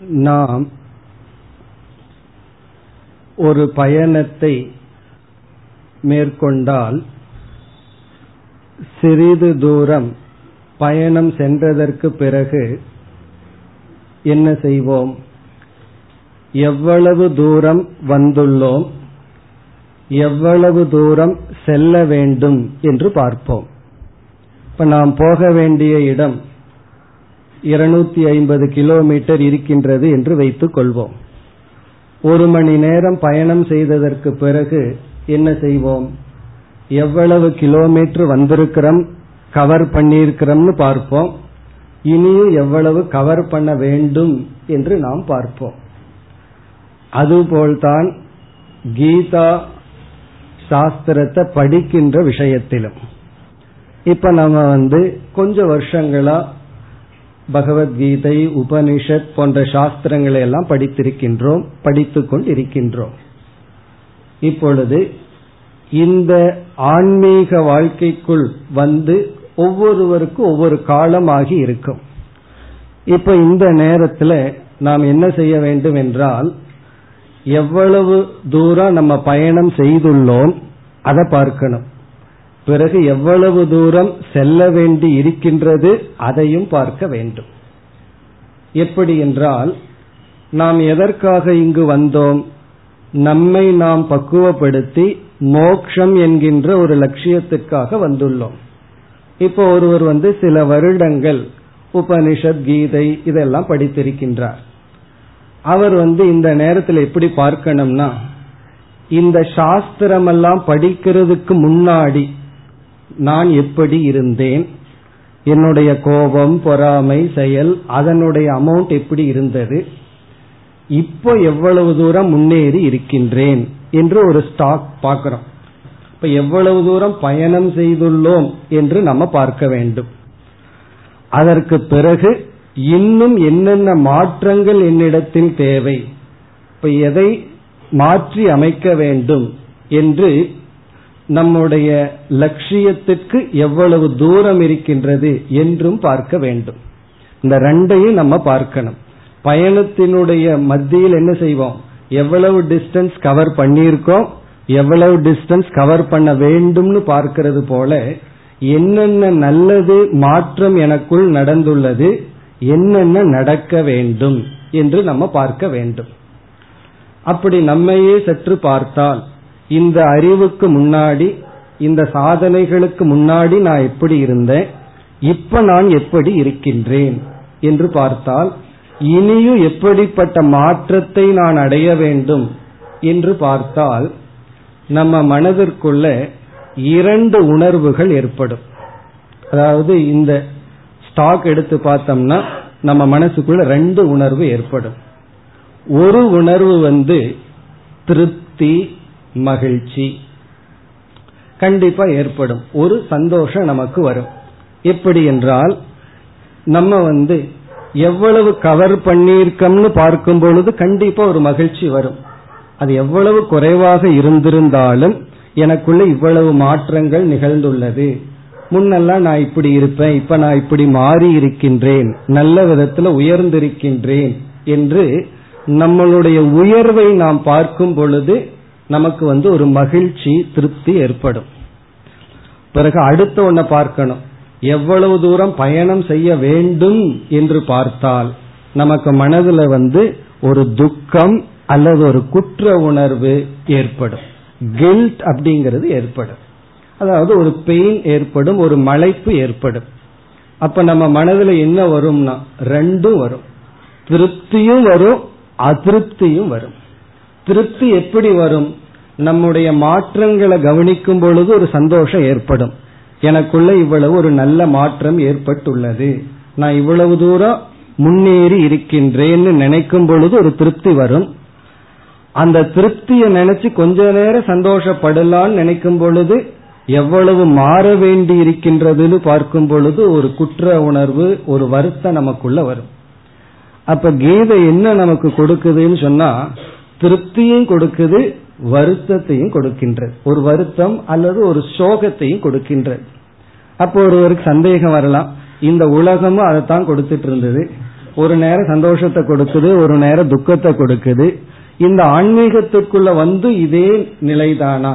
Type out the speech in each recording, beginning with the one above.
நாம் ஒரு பயணத்தை மேற்கொண்டால் சிறிது தூரம் பயணம் சென்றதற்கு பிறகு என்ன செய்வோம்? எவ்வளவு தூரம் வந்துள்ளோம்? எவ்வளவு தூரம் செல்ல வேண்டும் என்று பார்ப்போம். இப்ப நாம் போக வேண்டிய இடம் இருநூத்தி ஐம்பது கிலோமீட்டர் இருக்கின்றது என்று வைத்துக் கொள்வோம். ஒரு மணி நேரம் பயணம் செய்ததற்கு பிறகு என்ன செய்வோம்? எவ்வளவு கிலோமீட்டர் வந்திருக்கிறோம் கவர் பண்ணியிருக்கிறோம்னு பார்ப்போம். இனியும் எவ்வளவு கவர் பண்ண வேண்டும் என்று நாம் பார்ப்போம். அதுபோல்தான் கீதா சாஸ்திரத்தை படிக்கின்ற விஷயத்திலும். இப்ப நம்ம வந்து கொஞ்ச வருஷங்களா பகவத்கீதை உபனிஷத் போன்ற சாஸ்திரங்களை எல்லாம் படித்திருக்கின்றோம் படித்து கொண்டிருக்கின்றோம். இப்பொழுது இந்த ஆன்மீக வாழ்க்கைக்குள் வந்து ஒவ்வொருவருக்கும் ஒவ்வொரு காலமாகி இருக்கும். இப்ப இந்த நேரத்தில் நாம் என்ன செய்ய வேண்டும் என்றால் எவ்வளவு தூரம் நம்ம பயணம் செய்துள்ளோம் அதை பார்க்கணும். பிறகு எவ்வளவு தூரம் செல்ல வேண்டி இருக்கின்றது அதையும் பார்க்க வேண்டும். எப்படி என்றால் நாம் எதற்காக இங்கு வந்தோம்? நம்மை நாம் பக்குவப்படுத்தி மோக்ஷம் என்கின்ற ஒரு லட்சியத்திற்காக வந்துள்ளோம். இப்போ ஒருவர் வந்து சில வருடங்கள் உபனிஷத் கீதை இதெல்லாம் படித்திருக்கின்றார். அவர் வந்து இந்த நேரத்தில் எப்படி பார்க்கணும்னா இந்த சாஸ்திரமெல்லாம் படிக்கிறதுக்கு முன்னாடி நான் எப்படி இருந்தேன்? என்னுடைய கோபம் பொறாமை செயல் அதனுடைய அமௌண்ட் எப்படி இருந்தது? இப்போ எவ்வளவு தூரம் முன்னேறி இருக்கின்றேன் என்று ஒரு ஸ்டாக் பார்க்கிறோம். இப்ப எவ்வளவு தூரம் பயணம் செய்துள்ளோம் என்று நம்ம பார்க்க வேண்டும். அதற்கு பிறகு இன்னும் என்னென்ன மாற்றங்கள் என்னிடத்தில் தேவை? இப்ப எதை மாற்றி அமைக்க வேண்டும் என்று நம்முடைய லட்சியத்திற்கு எவ்வளவு தூரம் இருக்கின்றது என்றும் பார்க்க வேண்டும். இந்த ரெண்டையும் நம்ம பார்க்கணும். பயணத்தினுடைய மத்தியில் என்ன செய்வோம்? எவ்வளவு டிஸ்டன்ஸ் கவர் பண்ணியிருக்கோம்? எவ்வளவு டிஸ்டன்ஸ் கவர் பண்ண வேண்டும்னு பார்க்கிறது போல என்னென்ன நல்லது மாற்றம் எனக்குள் நடந்துள்ளது என்னென்ன நடக்க வேண்டும் என்று நம்ம பார்க்க வேண்டும். அப்படி நம்மையே சற்று பார்த்தால் இந்த அறிவுக்கு முன்னாடி இந்த சாதனைகளுக்கு முன்னாடி நான் எப்படி இருந்தேன் இப்ப நான் எப்படி இருக்கின்றேன் என்று பார்த்தால் இனியும் எப்படிப்பட்ட மாற்றத்தை நான் அடைய வேண்டும் என்று பார்த்தால் நம்ம மனதிற்குள்ள இரண்டு உணர்வுகள் ஏற்படும். அதாவது இந்த ஸ்டாக் எடுத்து பார்த்தோம்னா நம்ம மனசுக்குள்ள ரெண்டு உணர்வு ஏற்படும். ஒரு உணர்வு வந்து திருப்தி மகிழ்ச்சி. கண்டிப்பா ஏற்படும். ஒரு சந்தோஷம் நமக்கு வரும். எப்படி என்றால் நம்ம வந்து எவ்வளவு கவர் பண்ணியிருக்கோம்னு பார்க்கும் பொழுது கண்டிப்பா ஒரு மகிழ்ச்சி வரும். அது எவ்வளவு குறைவாக இருந்திருந்தாலும் எனக்குள்ள இவ்வளவு மாற்றங்கள் நிகழ்ந்துள்ளது. முன்னெல்லாம் நான் இப்படி இருப்பேன் இப்ப நான் இப்படி மாறி இருக்கின்றேன் நல்ல விதத்துல உயர்ந்திருக்கின்றேன் என்று நம்மளுடைய உயர்வை நாம் பார்க்கும் பொழுது நமக்கு வந்து ஒரு மகிழ்ச்சி திருப்தி ஏற்படும். பிறகு அடுத்த ஒன்ன பார்க்கணும். எவ்வளவு தூரம் பயணம் செய்ய வேண்டும் என்று பார்த்தால் நமக்கு மனதில் வந்து ஒரு துக்கம் அல்லது ஒரு குற்ற உணர்வு ஏற்படும். கில்ட் அப்படிங்கிறது ஏற்படும். அதாவது ஒரு பெயின் ஏற்படும் ஒரு மலைப்பு ஏற்படும். அப்ப நம்ம மனதில் என்ன வரும்னா ரெண்டும் வரும். திருப்தியும் வரும் அதிருப்தியும் வரும். திருப்தி எப்படி வரும்? நம்முடைய மாற்றங்களை கவனிக்கும் பொழுது ஒரு சந்தோஷம் ஏற்படும். எனக்குள்ள இவ்வளவு ஒரு நல்ல மாற்றம் ஏற்பட்டுள்ளது. நான் இவ்வளவு தூரம் முன்னேறி இருக்கின்றேன்னு நினைக்கும் பொழுது ஒரு திருப்தி வரும். அந்த திருப்தியை நினைச்சு கொஞ்ச நேரம் சந்தோஷப்படலான்னு நினைக்கும் பொழுது எவ்வளவு மாற வேண்டி இருக்கின்றதுன்னு பார்க்கும் பொழுது ஒரு குற்ற உணர்வு ஒரு வருத்தம் நமக்குள்ள வரும். அப்ப கீதை என்ன நமக்கு கொடுக்குதுன்னு சொன்னா திருப்தியும் கொடுக்குது வருத்தத்தையும் கொடுக்கின்றது. ஒரு வருத்தம் அல்லது ஒரு சோகத்தையும் கொடுக்கின்றது. அப்போ ஒருவருக்கு சந்தேகம் வரலாம். இந்த உலகமும் அதைத்தான் கொடுத்துட்டு இருந்தது. ஒரு நேரம் சந்தோஷத்தை கொடுக்குது ஒரு நேரம் துக்கத்தை கொடுக்குது. இந்த ஆன்மீகத்துக்குள்ள வந்து இதே நிலைதானா?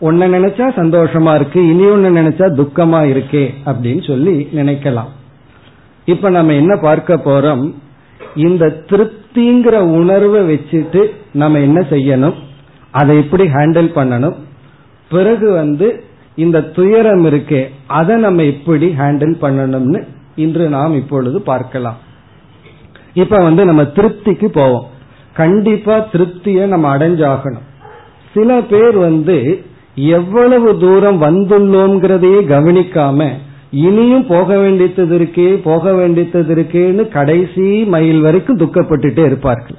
ஒன்ன நினைச்சா சந்தோஷமா இருக்கு இனி ஒன்னு நினைச்சா துக்கமா இருக்கே அப்படின்னு சொல்லி நினைக்கலாம். இப்ப நம்ம என்ன பார்க்க போறோம்? இந்த திருப்திங்கிற உணர்வை வச்சுட்டு நம்ம என்ன செய்யணும்? அதை எப்படி ஹேண்டில் பண்ணணும்? பிறகு வந்து இந்த துயரம் இருக்கே அதை நம்ம எப்படி ஹேண்டில் பண்ணணும்னு இன்று நாம் இப்பொழுது பார்க்கலாம். இப்ப வந்து நம்ம திருப்திக்கு போவோம். கண்டிப்பா திருப்தியை நம்ம அடைஞ்சாகணும். சில பேர் வந்து எவ்வளவு தூரம் வந்துள்ளோங்கிறதையே கவனிக்காம இனியும் போக வேண்டியது இருக்கே போக வேண்டியது இருக்கேன்னு கடைசி மைல் வரைக்கும் துக்கப்பட்டுட்டே இருப்பார்கள்.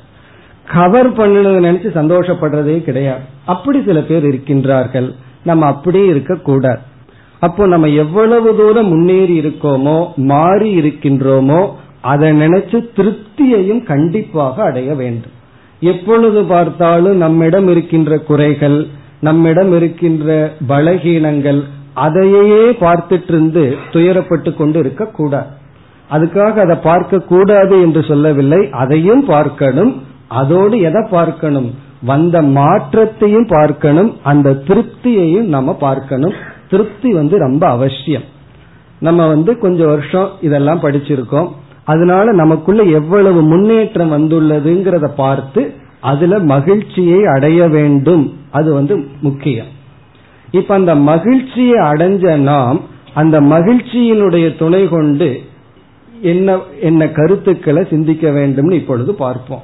கவர் பண்ணணும்னு நினைச்சு சந்தோஷப்படுறதே கிடையாது. அப்படி சில பேர் இருக்கின்றார்கள். நம்ம அப்படியே இருக்கக்கூடாது. அப்போ நம்ம எவ்வளவு தூரம் முன்னேறி இருக்கோமோ மாறி இருக்கின்றோமோ அதை நினைச்சு திருப்தியையும் கண்டிப்பாக அடைய வேண்டும். எப்பொழுது பார்த்தாலும் நம்மிடம் இருக்கின்ற குறைகள் நம்மிடம் இருக்கின்ற பலகீனங்கள் அதையே பார்த்துட்டு இருந்து துயரப்பட்டு கொண்டு இருக்க கூடாது. அதுக்காக அதை பார்க்க கூடாது என்று சொல்லவில்லை. அதையும் பார்க்கணும். அதோடு எதை பார்க்கணும்? வந்த மாற்றத்தையும் பார்க்கணும். அந்த திருப்தியையும் நம்ம பார்க்கணும். திருப்தி வந்து ரொம்ப அவசியம். நம்ம வந்து கொஞ்சம் வருஷம் இதெல்லாம் படிச்சிருக்கோம். அதனால நமக்குள்ள எவ்வளவு முன்னேற்றம் வந்துள்ளதுங்கிறத பார்த்து அதுல மகிழ்ச்சியை அடைய வேண்டும். அது வந்து முக்கியம். இப்ப அந்த மகிழ்ச்சியை அடைஞ்ச நாம் அந்த மகிழ்ச்சியினுடைய துணை கொண்டு என்ன என்ன கருத்துக்களை சிந்திக்க வேண்டும்னு இப்பொழுது பார்ப்போம்.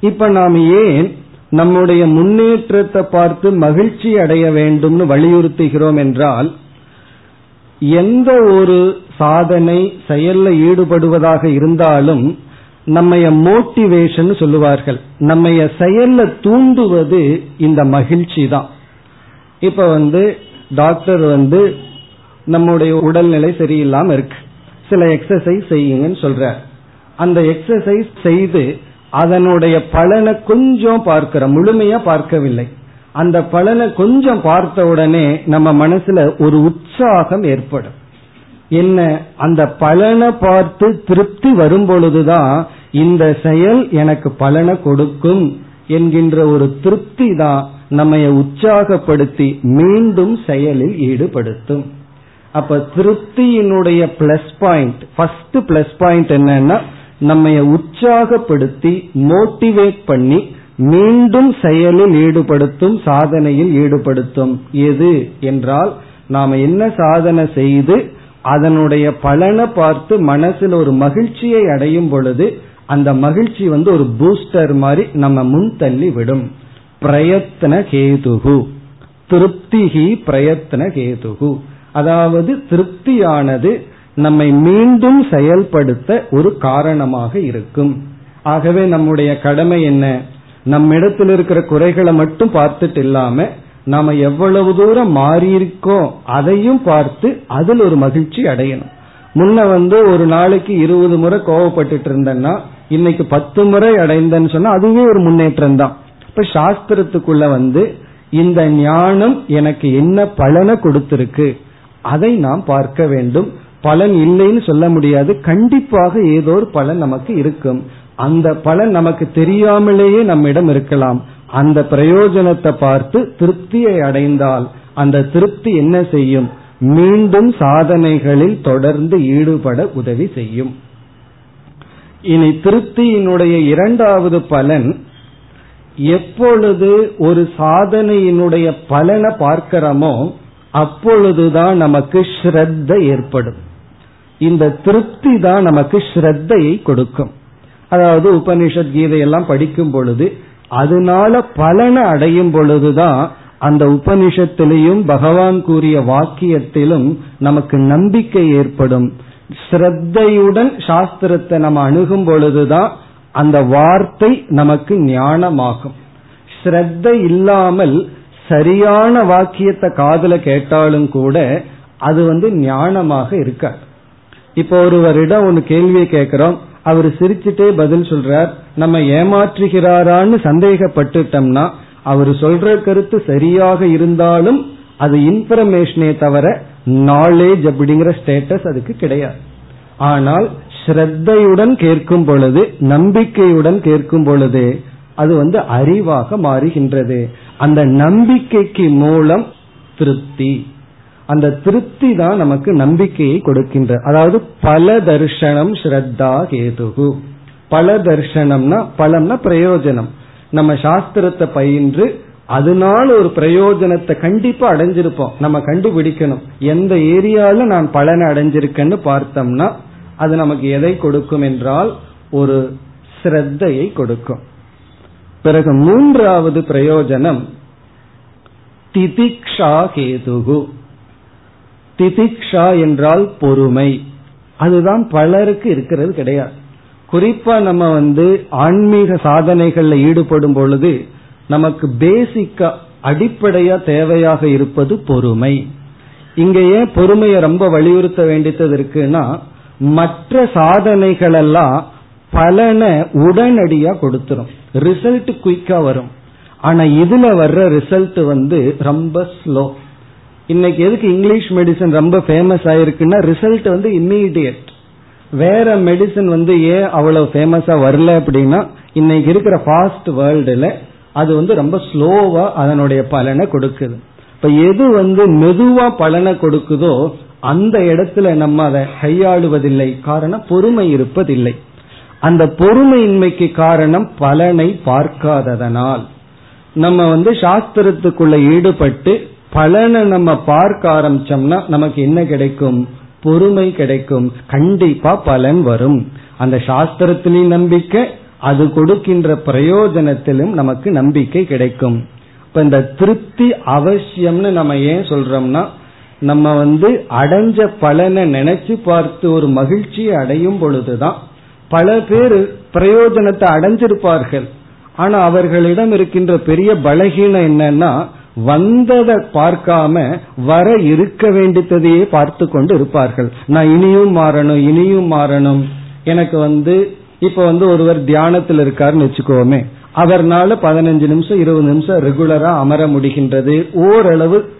இப்ப நாம் ஏன் நம்முடைய முன்னேற்றத்தை பார்த்து மகிழ்ச்சி அடைய வேண்டும்னு வலியுறுத்துகிறோம் என்றால் எந்த ஒரு சாதனை செயல்ல ஈடுபடுவதாக இருந்தாலும் நம்மைய மோட்டிவேஷன் சொல்லுவார்கள். நம்மைய செயல்ல தூண்டுவது இந்த மகிழ்ச்சி தான் இப்ப வந்து டாக்டர் வந்து நம்முடைய உடல்நிலை சரியில்லாம இருக்கு. சில எக்ஸசைஸ் செய்யுங்கன்னு சொல்ற அந்த எக்ஸசைஸ் செய்து அதனுடைய பலனை கொஞ்சம் பார்க்கிற முழுமையா பார்க்கவில்லை. அந்த பலனை கொஞ்சம் பார்த்த உடனே நம்ம மனசுல ஒரு உற்சாகம் ஏற்படும். என்ன? அந்த பலனை பார்த்து திருப்தி வரும் பொழுதுதான் இந்த செயல் எனக்கு பலனை கொடுக்கும் என்கின்ற ஒரு திருப்தி தான் நம்மை உற்சாகப்படுத்தி மீண்டும் செயலில் ஈடுபடுத்தும். அப்ப திருப்தியினுடைய plus point first plus point என்னன்னா நம்ம உற்சாகப்படுத்தி மோட்டிவேட் பண்ணி மீண்டும் செயலில் ஈடுபடுத்தும் சாதனையில் ஈடுபடுத்தும். எது என்றால் நாம என்ன சாதனை செய்து அதனுடைய பலனை பார்த்து மனசில் ஒரு மகிழ்ச்சியை அடையும் பொழுது அந்த மகிழ்ச்சி வந்து ஒரு பூஸ்டர் மாதிரி நம்ம முன் தள்ளி விடும். பிரயத்ன கேதுகு. திருப்திகி பிரயத்ன கேதுகு. அதாவது திருப்தியானது நம்மை மீண்டும் செயல்படுத்த ஒரு காரணமாக இருக்கும். ஆகவே நம்முடைய கடமை என்ன? நம்மிடத்தில் இருக்கிற குறைகளை மட்டும் பார்த்துட்டு இல்லாம நாம எவ்வளவு தூரம் மாறியிருக்கோம் அதையும் பார்த்து அதில் ஒரு மகிழ்ச்சி அடையணும். முன்ன வந்து ஒரு நாளைக்கு இருபது முறை கோவப்பட்டுட்டு இருந்தேன்னா இன்னைக்கு பத்து முறை அடைந்தேன்னு சொன்னா அதுவே ஒரு முன்னேற்றம் தான் இப்ப சாஸ்திரத்துக்குள்ள வந்து இந்த ஞானம் எனக்கு என்ன பலனை கொடுத்திருக்கு? அதை நாம் பார்க்க வேண்டும். பலன் இல்லைன்னு சொல்ல முடியாது. கண்டிப்பாக ஏதோ ஒரு பலன் நமக்கு இருக்கும். அந்த பலன் நமக்கு தெரியாமலேயே நம்மிடம் இருக்கலாம். அந்த பிரயோஜனத்தை பார்த்து திருப்தியை அடைந்தால் அந்த திருப்தி என்ன செய்யும்? மீண்டும் சாதனைகளில் தொடர்ந்து ஈடுபட உதவி செய்யும். இனி திருப்தியினுடைய இரண்டாவது பலன் எப்பொழுது ஒரு சாதனையினுடைய பலனை பார்க்கிறோமோ அப்பொழுதுதான் நமக்கு ஸ்ரத்த ஏற்படும். இந்த திருப்தி தான் நமக்கு ஸ்ரத்தையை கொடுக்கும். அதாவது உபனிஷத் கீதையெல்லாம் படிக்கும் பொழுது அதனால பலனை அடையும் பொழுதுதான் அந்த உபனிஷத்திலையும் பகவான் கூறிய வாக்கியத்திலும் நமக்கு நம்பிக்கை ஏற்படும். ஸ்ரத்தையுடன் சாஸ்திரத்தை நம்ம அணுகும் பொழுதுதான் அந்த வார்த்தை நமக்கு ஞானமாகும். ஸ்ரத்த இல்லாமல் சரியான வாக்கியத்தை காதல கேட்டாலும் கூட அது வந்து ஞானமாக இருக்காது. இப்போ ஒருவரிடம் ஒன்னு கேள்வியை கேட்கிறோம். அவர் சிரிச்சுட்டே பதில் சொல்றார். நம்ம ஏமாற்றுகிறாரான்னு சந்தேகப்பட்டுட்டோம்னா அவர் சொல்ற கருத்து சரியாக இருந்தாலும் அது இன்ஃபர்மேஷனே தவிர நாலேஜ் அப்படிங்கிற ஸ்டேட்டஸ் அதுக்கு கிடையாது. ஆனால் ஸ்ரத்தையுடன் கேட்கும் பொழுது நம்பிக்கையுடன் கேட்கும் பொழுது அது வந்து அறிவாக மாறுகின்றது. அந்த நம்பிக்கைக்கு மூலம் திருப்தி. அந்த திருப்தி தான் நமக்கு நம்பிக்கையை கொடுக்கின்ற. அதாவது பல தர்ஷனம் ஸ்ரத்தா கேதுகு பல தர்ஷனம்னா பலம்னா பிரயோஜனம். நம்ம சாஸ்திரத்தை பயின்று அதனால ஒரு பிரயோஜனத்தை கண்டிப்பா அடைஞ்சிருப்போம். நம்ம கண்டுபிடிக்கணும். எந்த ஏரியால நான் பலனை அடைஞ்சிருக்கேன்னு பார்த்தோம்னா அது நமக்கு எதை கொடுக்கும் என்றால் ஒரு ஸ்ரத்தையை கொடுக்கும். பிறகு மூன்றாவது பிரயோஜனம் திதிக்ஷா கேதுகு திதிக்ஷா என்றால் பொறுமை. அதுதான் பலருக்கு இருக்கிறது கிடையாது. குறிப்பா நம்ம வந்து ஆன்மீக சாதனைகள்ல ஈடுபடும் பொழுது நமக்கு பேசிக்கா அடிப்படையா தேவையாக இருப்பது பொறுமை. இங்க ஏன் பொறுமையை ரொம்ப வலியுறுத்த வேண்டியது இருக்குன்னா மற்ற சாதனைகள் எல்லாம் பலனை உடனடியா கொடுத்துரும். ரிசல்ட் குயிக்கா வரும். ஆனா இதுல வர்ற ரிசல்ட் வந்து ரொம்ப ஸ்லோ இன்னைக்கு எதுக்கு இங்கிலீஷ் மெடிசன் ரொம்ப ஃபேமஸ் ஆயிருக்குன்னா ரிசல்ட் வந்து இம்மீடியட் வேற மெடிசன் வந்து ஏன் அவ்வளவு ஃபேமஸா வரல அப்படின்னா இன்னைக்கு இருக்கிற ஃபாஸ்ட் வேர்ல்டுல அது வந்து ரொம்ப ஸ்லோவா அதனுடைய பலனை கொடுக்குது. இப்ப எது வந்து மெதுவா பலனை கொடுக்குதோ அந்த இடத்துல நம்ம அதை கையாளுவதில்லை. காரணம் பொறுமை இருப்பதில்லை. அந்த பொறுமையின்மைக்கு காரணம் பலனை பார்க்காததனால். நம்ம வந்து சாஸ்திரத்துக்குள்ள ஈடுபட்டு பலனை நம்ம பார்க்க ஆரம்பிச்சோம்னா நமக்கு என்ன கிடைக்கும்? பொறுமை கிடைக்கும். கண்டிப்பா பலன் வரும். அந்த சாஸ்திரத்திலையும் நம்பிக்கை அது கொடுக்கின்ற பிரயோஜனத்திலும் நமக்கு நம்பிக்கை கிடைக்கும். இப்ப இந்த திருப்தி அவசியம்னு நம்ம ஏன் சொல்றோம்னா நம்ம வந்து அடைஞ்ச பலனை நினைச்சு பார்த்து ஒரு மகிழ்ச்சியை அடையும் பொழுதுதான் பல பேர் பிரயோஜனத்தை அடைஞ்சிருப்பார்கள். ஆனா அவர்களிடம் இருக்கின்ற பெரிய பலகீனம் என்னன்னா வந்ததை பார்க்காம வர இருக்க வேண்டியதையே பார்த்து கொண்டு இருப்பார்கள். நான் இனியும் மாறணும் இனியும் மாறணும். எனக்கு வந்து இப்ப வந்து ஒருவர் தியானத்தில் இருக்காருன்னு வச்சுக்கோமே அவர்னால பதினஞ்சு நிமிஷம் இருபது நிமிஷம் ரெகுலரா அமர முடிகின்றது. ஓரளவு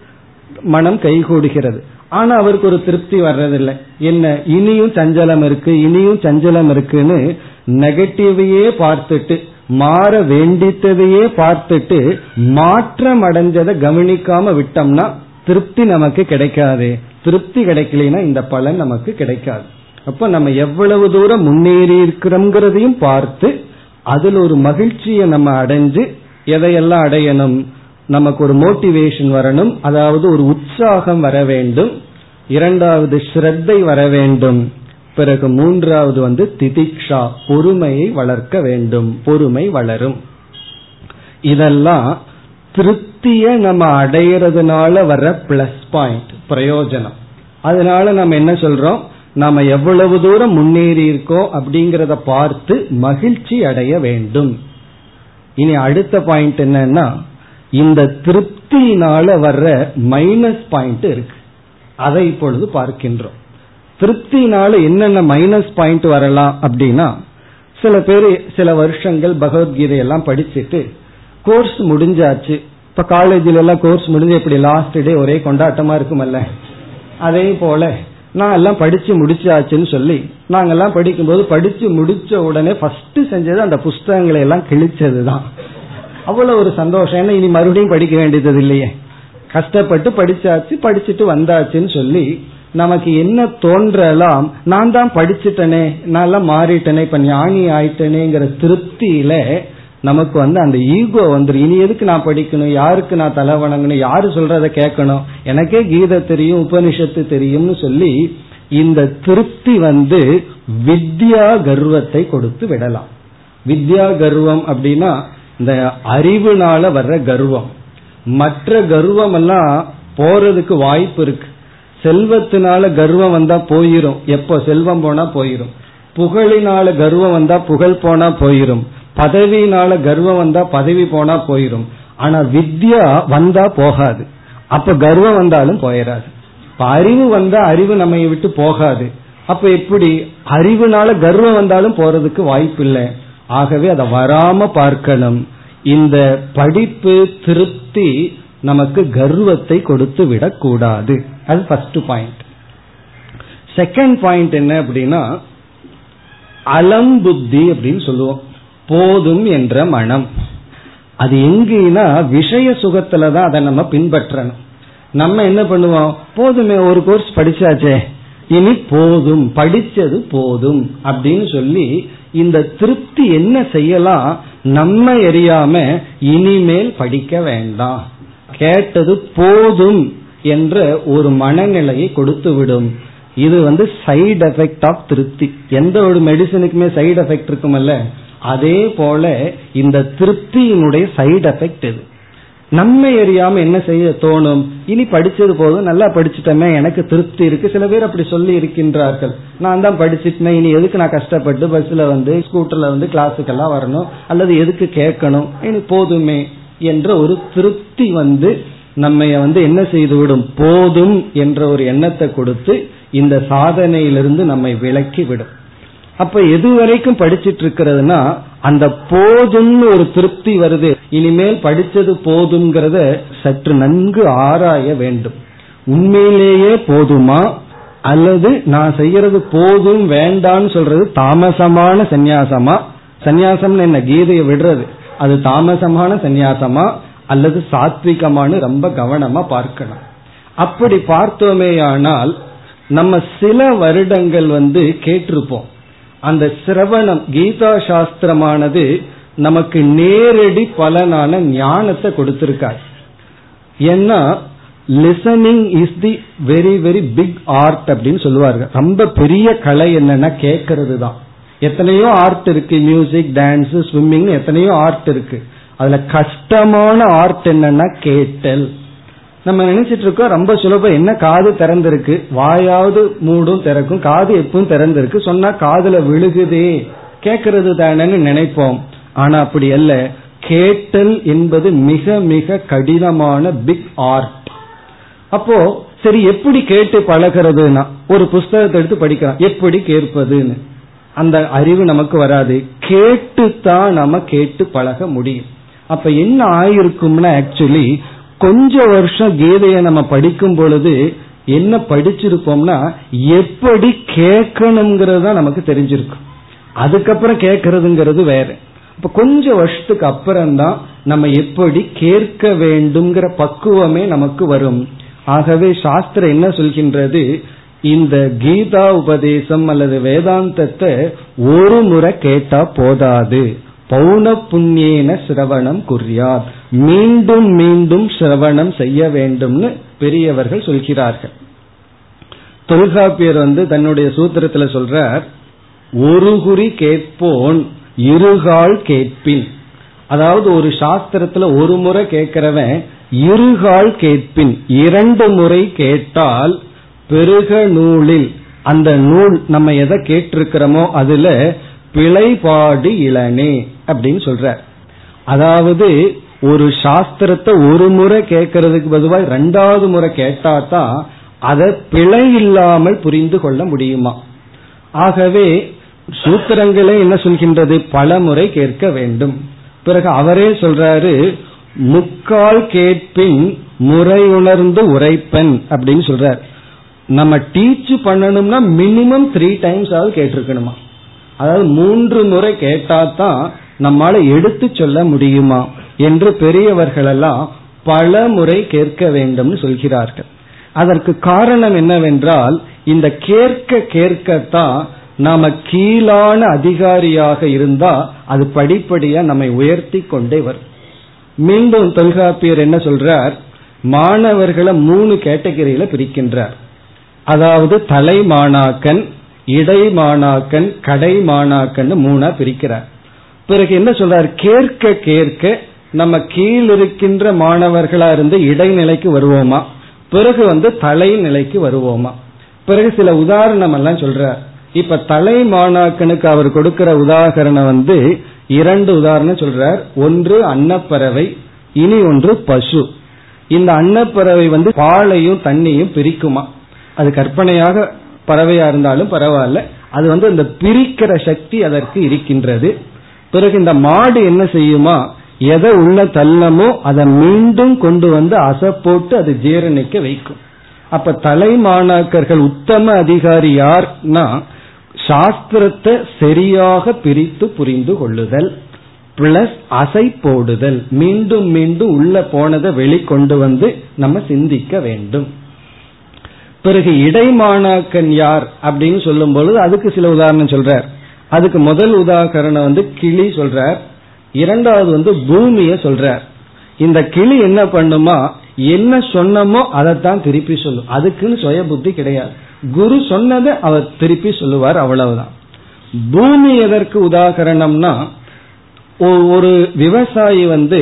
மனம் கைகூடுகிறது. ஆனா அவருக்கு ஒரு திருப்தி வர்றதில்லை. என்ன? இனியும் சஞ்சலம் இருக்கு இனியும் சஞ்சலம் இருக்குன்னு நெகட்டிவையே பார்த்துட்டு மாற வேண்டித்ததையே பார்த்துட்டு மாற்றம் அடைஞ்சதை கவனிக்காம விட்டோம்னா திருப்தி நமக்கு கிடைக்காது. திருப்தி கிடைக்கலனா இந்த பலன் நமக்கு கிடைக்காது. அப்ப நம்ம எவ்வளவு தூரம் முன்னேறி இருக்கிறோம்ங்கிறதையும் பார்த்து அதில் ஒரு மகிழ்ச்சியை நம்ம அடைஞ்சு எதையெல்லாம் அடையணும்? நமக்கு ஒரு மோட்டிவேஷன் வரணும். அதாவது ஒரு உற்சாகம் வர வேண்டும். இரண்டாவது ஸ்ரத்தை வர வேண்டும். பிறகு மூன்றாவது வந்து திதிக்ஷா பொறுமையை வளர்க்க வேண்டும். பொறுமை வளரும். இதெல்லாம் திருப்திய நம்ம அடையிறதுனால வர பிளஸ் பாயிண்ட் பிரயோஜனம். அதனால நம்ம என்ன சொல்றோம்? நாம எவ்வளவு தூரம் முன்னேறி இருக்கோம் அப்படிங்கறத பார்த்து மகிழ்ச்சி அடைய வேண்டும். இனி அடுத்த பாயிண்ட் என்னன்னா இந்த திருப்தியினால வர்ற மைனஸ் பாயிண்ட் இருக்கு. அதை இப்பொழுது பார்க்கின்றோம். திருப்தினால என்னென்ன மைனஸ் பாயிண்ட் வரலாம் அப்படின்னா சில பேர் சில வருஷங்கள் பகவத்கீதையெல்லாம் படிச்சுட்டு கோர்ஸ் முடிஞ்சாச்சு. இப்ப காலேஜில எல்லாம் கோர்ஸ் முடிஞ்சு இப்படி லாஸ்ட் டே ஒரே கொண்டாட்டமா இருக்குமல்ல? அதே போல நான் எல்லாம் படிச்சு முடிச்சாச்சுன்னு சொல்லி நாங்கெல்லாம் படிக்கும்போது படிச்சு முடிச்ச உடனே ஃபர்ஸ்ட் செஞ்சது அந்த புஸ்தகங்களை எல்லாம் கிழிச்சதுதான். அவ்வளவு ஒரு சந்தோஷம். ஏன்னா இனி மறுபடியும் படிக்க வேண்டியது இல்லையே? கஷ்டப்பட்டு படிச்சாச்சு படிச்சுட்டு வந்தாச்சுன்னு சொல்லி நமக்கு என்ன தோன்றலாம்? நான் தான் படிச்சுட்டனே நல்லா மாறிட்டனே இப்ப ஞானி ஆயிட்டனேங்கிற திருப்தியில நமக்கு வந்து அந்த ஈகோ வந்துடும் இனி எதுக்கு நான் படிக்கணும்? யாருக்கு நான் தலை வணங்கணும்? யாரு சொல்றத கேட்கணும்? எனக்கே கீதை தெரியும் உபனிஷத்து தெரியும்னு சொல்லி இந்த திருப்தி வந்து வித்யா கர்வத்தை கொடுத்து விடலாம். வித்யா கர்வம் அப்படின்னா இந்த அறிவுனால வர்ற கர்வம். மற்ற கர்வம் எல்லாம் போறதுக்கு வாய்ப்பு இருக்கு. செல்வத்தினால கர்வம் வந்தா போயிரும். எப்போ செல்வம் போனா போயிரும். புகழினால கர்வம் வந்தா புகழ் போனா போயிரும். பதவியினால கர்வம் வந்தா பதவி போனா போயிரும். ஆனா வித்யா வந்தா போகாது. அப்ப கர்வம் வந்தாலும் போயிடாது இப்ப அறிவு வந்தா அறிவு நம்ம விட்டு போகாது. அப்ப எப்படி? அறிவுனால கர்வம் வந்தாலும் போறதுக்கு வாய்ப்பு இல்லை ஆகவே அதை வராம பார்க்கணும். இந்த படிப்பு திருப்தி நமக்கு கர்வத்தை கொடுத்து விடக்கூடாது அது ஃபர்ஸ்ட் பாயிண்ட் செகண்ட் பாயிண்ட் என்ன அப்படின்னா அலம் புத்தி அப்படின்னு சொல்லுவோம். போதும் என்ற மனம். அது எங்கன்னா விஷய சுகத்துல தான் அதை நம்ம பின்பற்றணும். நம்ம என்ன பண்ணுவோம்? போதுமே ஒரு கோர்ஸ் படிச்சாச்சே. இனி போதும் படிச்சது போதும் அப்படின்னு சொல்லி இந்த திருப்தி என்ன செய்யலாம் நம்ம எரியாம இனிமேல் படிக்க வேண்டாம். கேட்டது போதும் என்ற ஒரு மனநிலையை கொடுத்து விடும். இது வந்து சைடு எஃபெக்ட் ஆஃப் திருப்தி. எந்த ஒரு மெடிசனுக்குமே சைடு எஃபெக்ட் இருக்குமல்ல? அதே போல இந்த திருப்தியினுடைய சைடு எஃபெக்ட் இது நன்மை அறியாம என்ன செய்ய தோணும்? இனி படிச்சது போதும் நல்லா படிச்சுட்டமே எனக்கு திருப்தி இருக்கு. சில பேர் அப்படி சொல்லி இருக்கின்றார்கள். நான் தான் படிச்சுட்டேன் இனி எதுக்கு நான் கஷ்டப்பட்டு பஸ்ல வந்து ஸ்கூட்டர்ல வந்து கிளாஸுக்கெல்லாம் வரணும்? அல்லது எதுக்கு கேட்கணும்? இனி போதுமே என்ற ஒரு திருப்தி வந்து நம்ம வந்து என்ன செய்துவிடும்? போதும் என்ற ஒரு எண்ணத்தை கொடுத்து இந்த சாதனையிலிருந்து நம்மை விலக்கி விடும். அப்ப எது வரைக்கும் படிச்சிட்டு இருக்கிறதுனா அந்த போதும்னு ஒரு திருப்தி வருது. இனிமேல் படிச்சது போதுங்கிறத சற்று நன்கு ஆராய வேண்டும். உண்மையிலேயே போதுமா? அல்லது நான் செய்யறது போதும் வேண்டான்னு சொல்றது தாமசமான சந்நியாசமா? சந்நியாசம் என்ன கீதையை விடுறது? அது தாமசமான சந்நியாசமா? அல்லது சாத்விகமானு ரொம்ப கவனமா பார்க்கணும். அப்படி பார்த்தோமேயானால் நம்ம சில வருடங்கள் வந்து கேட்டிருப்போம். அந்த சிரவணம் கீதா சாஸ்திரமானது நமக்கு நேரடி பலனான ஞானத்தை கொடுத்திருக்கார். ஏன்னா listening is the very very big art அப்படின்னு சொல்லுவார்கள் ரொம்ப பெரிய கலை என்னன்னா கேட்கறது தான். எத்தனையோ ஆர்ட் இருக்கு. மியூசிக் டான்ஸ் ஸ்விம்மிங் எத்தனையோ ஆர்ட் இருக்கு. அதுல கஷ்டமான ஆர்ட் என்னன்னா கேட்டல். நம்ம நினைச்சிட்டு இருக்கோம் ரொம்ப சுலபம். என்ன? காது திறந்திருக்கு. வாயாவது மூடும் திறக்கும். காது எப்பவும் திறந்திருக்கு. சொன்னா காதுல விழுகுதே. கேட்கறது தானேன்னு நினைப்போம். ஆனா அப்படி அல்ல. கேட்டல் என்பது மிக மிக கடினமான பிக் ஆர்ட் அப்போ சரி எப்படி கேட்டு பழகிறதுனா ஒரு புஸ்தகத்தை எடுத்து படிக்கலாம். எப்படி கேட்பதுன்னு. அந்த அறிவு நமக்கு வராது. கேட்டு தான் நம்ம கேட்டு பழக முடியும். அப்ப என்ன ஆயிருக்கும்னா ஆக்சுவலி கொஞ்ச வருஷம் கீதையை நம்ம படிக்கும் பொழுது என்ன படிச்சிருப்போம்னா எப்படி கேட்கணுங்கிறது நமக்கு தெரிஞ்சிருக்கும். அதுக்கப்புறம் கேட்கறதுங்கிறது வேற. இப்ப கொஞ்ச வருஷத்துக்கு அப்புறம் தான் நம்ம எப்படி கேட்க வேண்டும்ங்கிற பக்குவமே நமக்கு வரும். ஆகவே சாஸ்திரம் என்ன சொல்கின்றது? இந்த கீதா உபதேசம் அல்லது வேதாந்தத்தை ஒரு முறை கேட்டா போதாது. பௌன புண்ணியன சிரவணம் குறியார் மீண்டும் மீண்டும் சிரவணம் செய்ய வேண்டும்னு பெரியவர்கள் சொல்கிறார்கள். தொல்காப்பியர் வந்து தன்னுடைய சூத்திரத்துல சொல்றார் ஒரு குறி கேட்போன் இருகால் கேட்பின். அதாவது ஒரு சாஸ்திரத்துல ஒரு முறை கேட்கிறவன் இருகால் கேட்பின். இரண்டு முறை கேட்டால் பெருக நூலில் அந்த நூல் நம்ம எதை கேட்டிருக்கிறோமோ அதுல பிழைபாடு இளனே அப்படின்னு சொல்ற அதாவது ஒரு சாஸ்திரத்தை ஒரு முறை கேட்கறதுக்கு பதிவாக ரெண்டாவது முறை கேட்டா தான் அதை பிழை இல்லாமல் புரிந்து கொள்ள முடியுமா? ஆகவே சூத்திரங்களே என்ன சொல்கின்றது? பல முறை கேட்க வேண்டும். பிறகு அவரே சொல்றாரு முக்கால் கேட்பின் முறை உணர்ந்து உரைப்பன் அப்படின்னு சொல்றார். நம்ம டீச் பண்ணணும்னா மினிமம் த்ரீ டைம்ஸ் ஆகுது கேட்டிருக்கணுமா? அதாவது மூன்று முறை கேட்டா தான் நம்மால எடுத்து சொல்ல முடியுமா? என்று பெரியவர்கள் எல்லாம் பல முறை கேட்க வேண்டும்னு சொல்கிறார்கள். அதற்கு காரணம் என்னவென்றால் இந்த கேட்க கேட்கத்தான் நாம கீழான அதிகாரியாக இருந்தா அது படிப்படியா நம்மை உயர்த்தி கொண்டே வரும். மீண்டும் தொல்காப்பியர் என்ன சொல்றார்? மாணவர்களை மூணு கேட்டகரியில பிரிக்கின்றார். அதாவது தலை மாணாக்கன் இடை மாணாக்கன் கடை மாணாக்கன் மூணா பிரிக்கிறார். பிறகு என்ன சொல்றார்? கேட்க கேட்க நம்ம கீழ் இருக்கின்ற மாணவர்களா இருந்து இடைநிலைக்கு வருவோமா? பிறகு வந்து தலை நிலைக்கு வருவோமா? பிறகு சில உதாரணம் எல்லாம் சொல்றார். இப்ப தலை மாணாக்கனுக்கு அவர் கொடுக்கிற உதாகரணம் வந்து இரண்டு உதாரணம் சொல்றார். ஒன்று அன்னப்பறவை இனி ஒன்று பசு. இந்த அன்னப்பறவை வந்து பாலையும் தண்ணியும் பிரிக்குமா? அது கற்பனையாக பறவையா இருந்தாலும் பரவாயில்ல. அது வந்து அந்த பிரிக்கிற சக்தி அதற்கு இருக்கின்றது. பிறகு இந்த மாடு என்ன செய்யுமா? எதை உள்ள தள்ளமோ அதை மீண்டும் கொண்டு வந்து அசப்போட்டு அது ஜீரணிக்க வைக்கும். அப்ப தலை மாணாக்கர்கள் உத்தம அதிகாரி யார்னா சாஸ்திரத்தை சரியாக பிரித்து புரிந்து கொள்ளுதல் பிளஸ் அசை போடுதல். மீண்டும் மீண்டும் உள்ள போனதை வெளிக்கொண்டு வந்து நம்ம சிந்திக்க வேண்டும். பிறகு இடைமாணாக்கன் யார் அப்படின்னு சொல்லும் பொழுது அதுக்கு சில உதாரணம் சொல்றார். அதுக்கு முதல் உதாகரணம் வந்து கிளி சொல்றார். இரண்டாவது வந்து பூமிய சொல்றார். இந்த கிளி என்ன பண்ணுமா? என்ன சொன்னமோ அதைத்தான் திருப்பி சொல்லும் அதுக்குன்னு சுய புத்தி கிடையாது. குரு சொன்னதை அவர் திருப்பி சொல்லுவார் அவ்வளவுதான். பூமி எதற்கு உதாகரணம்னா ஒரு விவசாயி வந்து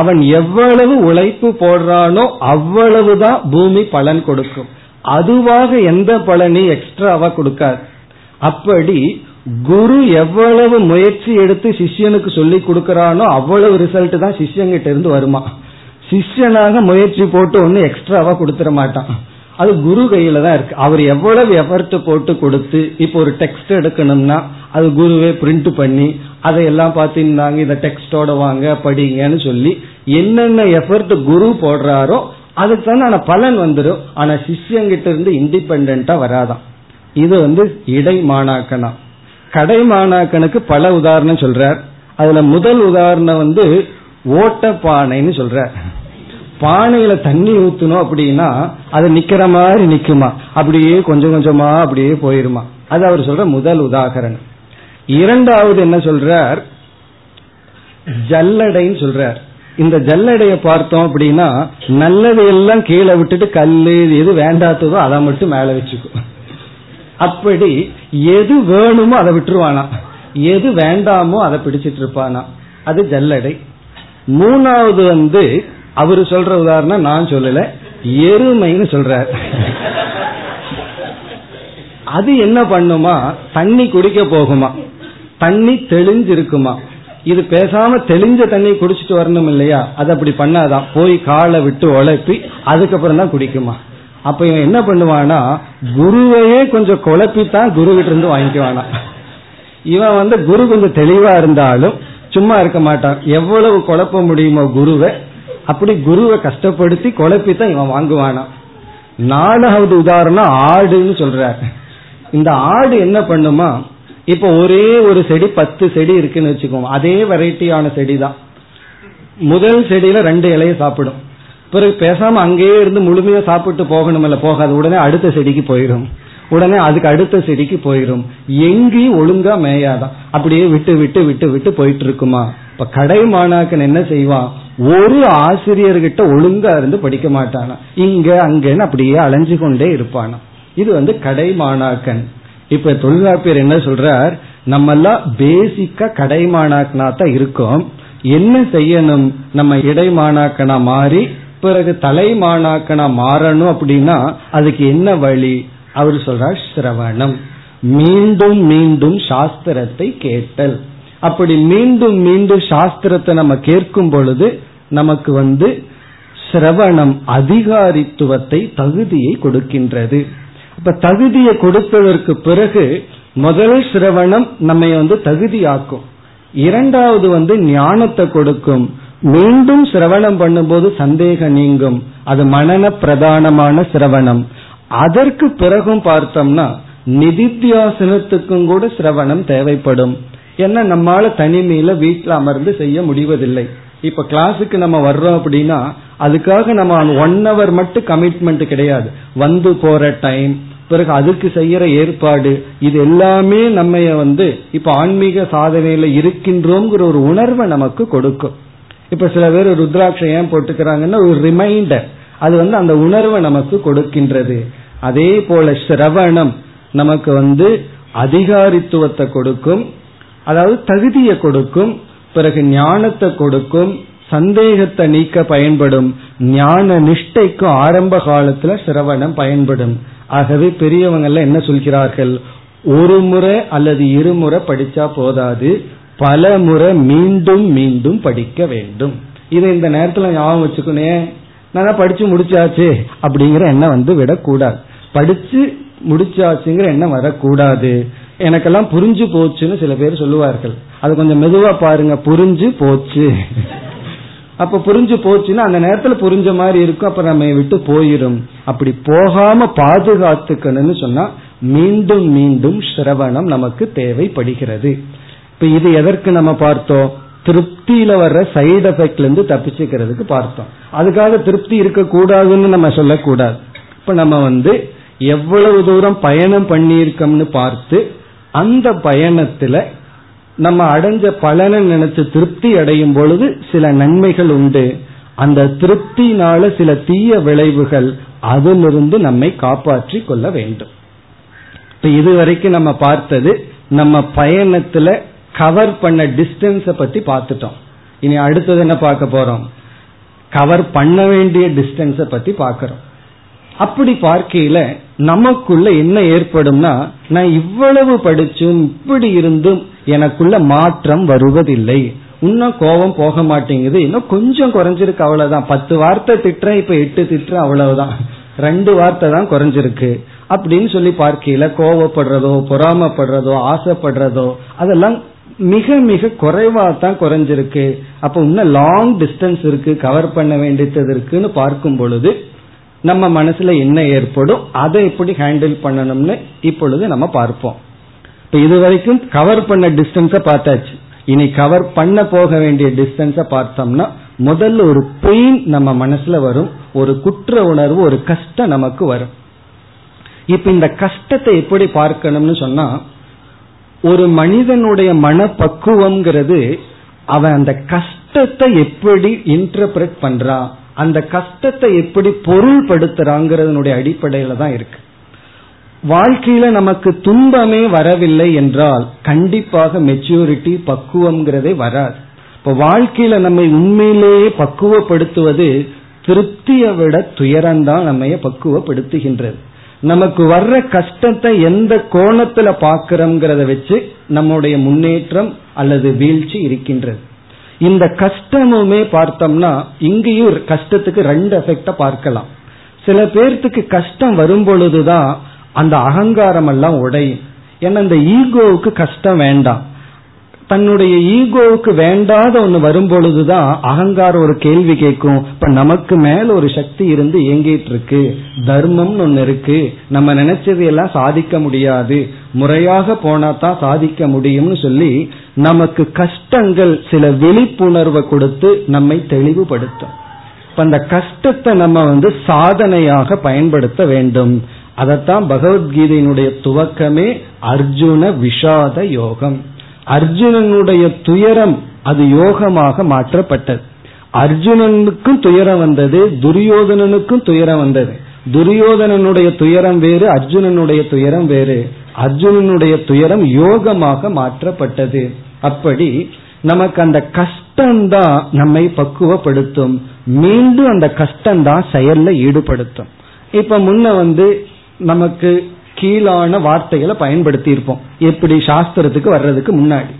அவன் எவ்வளவு உழைப்பு போடுறானோ அவ்வளவுதான் பூமி பலன் கொடுக்கும். அதுவாக எந்த பலனையும் எக்ஸ்ட்ராவா கொடுக்காது. அப்படி குரு எவ்வளவு முயற்சி எடுத்து சிஷ்யனுக்கு சொல்லி கொடுக்கறானோ அவ்வளவு ரிசல்ட் தான் சிஷ்யங்கிட்ட இருந்து வருமா? சிஷ்யனாக முயற்சி போட்டு ஒன்னு எக்ஸ்ட்ராவா கொடுத்துட மாட்டான். அது குரு கையில தான் இருக்கு. அவர் எவ்வளவு எஃபர்ட் போட்டு கொடுத்து இப்போ ஒரு டெக்ஸ்ட் எடுக்கணும்னா அது குருவே பிரிண்ட் பண்ணி அதையெல்லாம் பார்த்துருந்தாங்க இந்த டெக்ஸ்டோட வாங்க படிங்கன்னு சொல்லி என்னென்ன எஃபர்ட் குரு போடுறாரோ அதுக்கு தான் பலன் வந்துடும் ஆனா சிஷ்யங்கிட்ட இருந்து இண்டிபெண்டா வராதான். இது வந்து இடை மாணாக்கனா கடை மாணாக்கனுக்கு பல உதாரணம் சொல்றார். அதுல முதல் உதாரணம் வந்து ஓட்ட பானைன்னு சொல்ற பானையில தண்ணி ஊத்தணும் அப்படின்னா அது நிக்கிற மாதிரி நிக்குமா? அப்படியே கொஞ்சம் கொஞ்சமா அப்படியே போயிருமா? அது அவர் சொல்ற முதல் உதாகரணம் இரண்டாவது என்ன சொல்றார்? ஜல்லடைன்னு சொல்றார். இந்த ஜல்லடைய பார்த்தோம் அப்படின்னா நல்லது எல்லாம் கீழே விட்டுட்டு கல் எது வேண்டாத்ததோ அதை மட்டும் மேல வச்சுக்கும். அப்படி எது வேணுமோ அதை விட்டுருவானா? எது வேண்டாமோ அதை பிடிச்சிட்டு இருப்பானா அது ஜல்லடை. மூணாவது வந்து அவரு சொல்ற உதாரணம் நான் சொல்லல எருமைன்னு சொல்றார். அது என்ன பண்ணுமா? தண்ணி குடிக்க போகுமா? தண்ணி தெளிஞ்சிருக்குமா? இது பேசாம தெளிஞ்ச தண்ணி குடிச்சிட்டு வரணும் இல்லையா? அது அப்படி பண்ணாதான். போய் காலை விட்டு உழைப்பி அதுக்கப்புறம் தான் குடிக்குமா? அப்ப இவன் என்ன பண்ணுவானா குருவையே கொஞ்சம் குழப்பித்தான் குரு கிட்ட இருந்து வாங்கிக்குவானா. இவன் வந்து குரு கொஞ்சம் தெளிவா இருந்தாலும் சும்மா இருக்க மாட்டான். எவ்வளவு குழப்ப முடியுமோ குருவை அப்படி குருவை கஷ்டப்படுத்தி குழப்பித்தான் இவன் வாங்குவானா. நாலாவது உதாரணம் ஆடுன்னு சொல்றார். இந்த ஆடு என்ன பண்ணுமா இப்ப ஒரே ஒரு செடி பத்து செடி இருக்குன்னு வச்சுக்கோங்க. அதே வெரைட்டியான செடி தான் முதல் செடியில ரெண்டு இலையை சாப்பிடும். பிறகு பேசாம அங்கேயே இருந்து முழுமையா சாப்பிட்டு போகணும் இல்ல போகாது. உடனே அடுத்த செடிக்கு போயிடும். உடனே அதுக்கு அடுத்த செடிக்கு போயிடும். எங்கேயும் ஒழுங்கா மேயாதான் அப்படியே விட்டு விட்டு விட்டு விட்டு போயிட்டு இருக்குமா இப்ப கடை மாணாக்கன் என்ன செய்வான் ஒரு ஆசிரியர்கிட்ட ஒழுங்கா இருந்து படிக்க மாட்டானா? இங்க அங்கன்னு அப்படியே அலைஞ்சு கொண்டே இருப்பானா? இது வந்து கடை மாணாக்கன். இப்ப தொழிலாப்பியர் என்ன சொல்றார்? நம்ம எல்லாம் பேசிக்கா கடை மாணாக்கனா தான் இருக்கோம். என்ன செய்யணும்? நம்ம இடைமானாக்கனா மாறி பிறகு தலைமானாக்கனா மாறணும் அப்படின்னா அதுக்கு என்ன வழி? அவர் சொல்றார் சிரவணம். மீண்டும் மீண்டும் சாஸ்திரத்தை கேட்டல். அப்படி மீண்டும் மீண்டும் சாஸ்திரத்தை நம்ம கேட்கும் பொழுது நமக்கு வந்து சிரவணம் அதிகாரித்துவத்தை தகுதியை கொடுக்கின்றது. இப்ப தகுதியை கொடுத்ததற்கு பிறகு முதல் சிரவணம் நம்ம வந்து தகுதியாக்கும். இரண்டாவது வந்து ஞானத்தை கொடுக்கும். மீண்டும் சிரவணம் பண்ணும்போது சந்தேகம் நீங்கும். அது மனன பிரதானமான சிரவணம். அதற்கு பிறகும் பார்த்தோம்னா நிதித்தியாசனத்துக்கும் கூட சிரவணம் தேவைப்படும். ஏன்னா நம்மால தனிமையில வீட்டில் அமர்ந்து செய்ய முடிவதில்லை. இப்ப கிளாஸுக்கு நம்ம வர்றோம் அப்படின்னா அதுக்காக நம்ம ஒன் ஹவர் மட்டும் கமிட்மெண்ட் கிடையாது. வந்து போற டைம் பிறகு அதுக்கு செய்யற ஏற்பாடு இது எல்லாமே நம்ம வந்து இப்ப ஆன்மீக சாதனையில இருக்கின்றோங்கிற ஒரு உணர்வை நமக்கு கொடுக்கும். இப்ப சில பேர் ருத்ராட்சம் ஏன் போட்டுக்கிறாங்கன்னா ஒரு ரிமைண்டர் அது வந்து அந்த உணர்வை நமக்கு கொடுக்கின்றது. அதே போல சிரவணம் நமக்கு வந்து அதிகாரித்துவத்தை கொடுக்கும் அதாவது தகுதியை கொடுக்கும் பிறகு ஞானத்தை கொடுக்கும் சந்தேகத்தை நீக்க பயன்படும் ஞான நிஷ்டைக்கும் ஆரம்ப காலத்துல சிரவணம் பயன்படும். ஆகவே பெரியவங்க எல்லாம் என்ன சொல்கிறார்கள்? ஒரு முறை அல்லது இருமுறை படிச்சா போதாது. பல முறை மீண்டும் மீண்டும் படிக்க வேண்டும். இதை இந்த நேரத்தில் ஞாபகம் வச்சுக்கணும் நான் படிச்சு முடிச்சாச்சு அப்படிங்கிற எண்ணம் வந்து விடக்கூடாது. படிச்சு முடிச்சாச்சுங்கிற எண்ணம் வரக்கூடாது. எனக்கெல்லாம் புரிஞ்சு போச்சுன்னு சில பேர் சொல்லுவார்கள். அது கொஞ்சம் மெதுவா பாருங்க புரிஞ்சு போச்சு. அப்ப புரிஞ்சு போச்சுன்னா அந்த நேரத்துல புரிஞ்ச மாதிரி இருக்கும் அப்ப நம்ம விட்டு போயிரும். அப்படி போகாம பாதுகாத்துக்கணும்னு சொன்னா மீண்டும் மீண்டும் சிரவணம் நமக்கு தேவைப்படுகிறது. இப்ப இது எதற்கு நம்ம பார்த்தோம்? திருப்தியில வர்ற சைடு எஃபெக்ட்ல இருந்து தப்பிச்சுக்கிறதுக்கு பார்த்தோம். அதுக்காக திருப்தி இருக்கக்கூடாதுன்னு நம்ம சொல்லக்கூடாது. இப்ப நம்ம வந்து எவ்வளவு தூரம் பயணம் பண்ணியிருக்கோம்னு பார்த்து அந்த பயணத்துல நம்ம அடைஞ்ச பலனை நினைச்சு திருப்தி அடையும் பொழுது சில நன்மைகள் உண்டு. அந்த திருப்தினால சில தீய விளைவுகள் அதிலிருந்து நம்மை காப்பாற்றி கொள்ள வேண்டும். இப்ப இதுவரைக்கும் நம்ம பார்த்தது நம்ம பயணத்துல கவர் பண்ண டிஸ்டன்ஸ பத்தி பார்த்துட்டோம். இனி அடுத்தது என்ன பார்க்க போறோம்? கவர் பண்ண வேண்டிய டிஸ்டன்ஸ பத்தி பார்க்கிறோம். அப்படி பார்க்கையில நமக்குள்ள என்ன ஏற்படும்னா நான் இவ்வளவு படிச்சும் இப்படி இருந்தும் எனக்குள்ள மாற்றம் வருவதில்லை. இன்னும் கோபம் போக மாட்டேங்குது. இன்னும் கொஞ்சம் குறைஞ்சிருக்கு அவ்வளவுதான். பத்து வார்த்தை திட்டுறேன் இப்ப எட்டு திட்டுற அவ்வளவுதான். ரெண்டு வார்த்தை தான் குறைஞ்சிருக்கு. அப்படின்னு சொல்லி பார்க்கையில கோவப்படுறதோ பொறாமப்படுறதோ ஆசைப்படுறதோ அதெல்லாம் மிக மிக குறைவா தான் குறைஞ்சிருக்கு. அப்ப இன்னும் லாங் டிஸ்டன்ஸ் இருக்கு கவர் பண்ண வேண்டியது இருக்குன்னு பார்க்கும் பொழுது நம்ம மனசுல என்ன ஏற்படும்? அதை எப்படி ஹேண்டில் பண்ணணும்னு இப்பொழுது நம்ம பார்ப்போம். இப்ப இது வரைக்கும் கவர் பண்ண டிஸ்டன்ஸ பார்த்தாச்சு. இனி கவர் பண்ண போக வேண்டிய டிஸ்டன்ஸ பார்த்தோம்னா முதல்ல ஒரு பெயின் நம்ம மனசுல வரும் ஒரு குற்ற உணர்வு ஒரு கஷ்டம் நமக்கு வரும். இப்ப இந்த கஷ்டத்தை எப்படி பார்க்கணும்னு சொன்னா ஒரு மனிதனுடைய மனப்பக்குவம்ங்கிறது அவன் அந்த கஷ்டத்தை எப்படி இன்டர்பிரட் பண்றான் அந்த கஷ்டத்தை எப்படி பொருள்படுத்துறாங்கிறதனுடைய அடிப்படையில தான் இருக்கு. வாழ்க்கையில நமக்கு துன்பமே வரவில்லை என்றால் கண்டிப்பாக மெச்சூரிட்டி பக்குவம்ங்கிறதே வராது. இப்ப வாழ்க்கையில நம்மை உண்மையிலேயே பக்குவப்படுத்துவது திருப்தியை விட துயரம்தான் நம்ம பக்குவப்படுத்துகின்றது. நமக்கு வர்ற கஷ்டத்தை எந்த கோணத்துல பாக்கிறோம்ங்கிறத வச்சு நம்முடைய முன்னேற்றம் அல்லது வீழ்ச்சி இருக்கின்றது. இந்த கஷ்டமுமே பார்த்தோம்னா இங்கேயும் கஷ்டத்துக்கு ரெண்டு எஃபெக்ட பார்க்கலாம். சில பேர்த்துக்கு கஷ்டம் வரும் பொழுதுதான் அந்த அகங்காரம் எல்லாம் உடையும். ஏன்னா இந்த ஈகோவுக்கு கஷ்டம் வேண்டாம். தன்னுடைய ஈகோவுக்கு வேண்டாத ஒண்ணு வரும்பொழுதுதான் அகங்காரம் ஒரு கேள்வி கேட்கும். இப்ப நமக்கு மேல ஒரு சக்தி இருந்து இயங்கிட்டு இருக்கு தர்மம்னு ஒண்ணு இருக்கு. நம்ம நினைச்சது எல்லாம் சாதிக்க முடியாது. முறையாக போனா தான் சாதிக்க முடியும்னு சொல்லி நமக்கு கஷ்டங்கள் சில விழிப்புணர்வை கொடுத்து நம்மை தெளிவுபடுத்தும். இப்ப அந்த கஷ்டத்தை நம்ம வந்து சாதனையாக பயன்படுத்த வேண்டும். அதத்தான் பகவத்கீதையினுடைய துவக்கமே அர்ஜுன விஷாத யோகம். அர்ஜுனனுடைய துயரம் அது யோகமாக மாற்றப்பட்டது. அர்ஜுனனுக்கும் துயரம் வந்தது துரியோதனனுக்கும் துயரம் வந்தது. துரியோதனனுடைய துயரம் வேறு அர்ஜுனனுடைய துயரம் வேறு. அர்ஜுனனுடைய துயரம் யோகமாக மாற்றப்பட்டது. அப்படி நமக்கு அந்த கஷ்டம்தான் நம்மை பக்குவப்படுத்தும். மீண்டும் அந்த கஷ்டம்தான் செயல்ல ஈடுபடுத்தும். இப்ப முன்ன வந்து நமக்கு கீழான வார்த்தைகளை பயன்படுத்தி இருப்போம் எப்படி சாஸ்திரத்துக்கு வர்றதுக்கு முன்னாடி.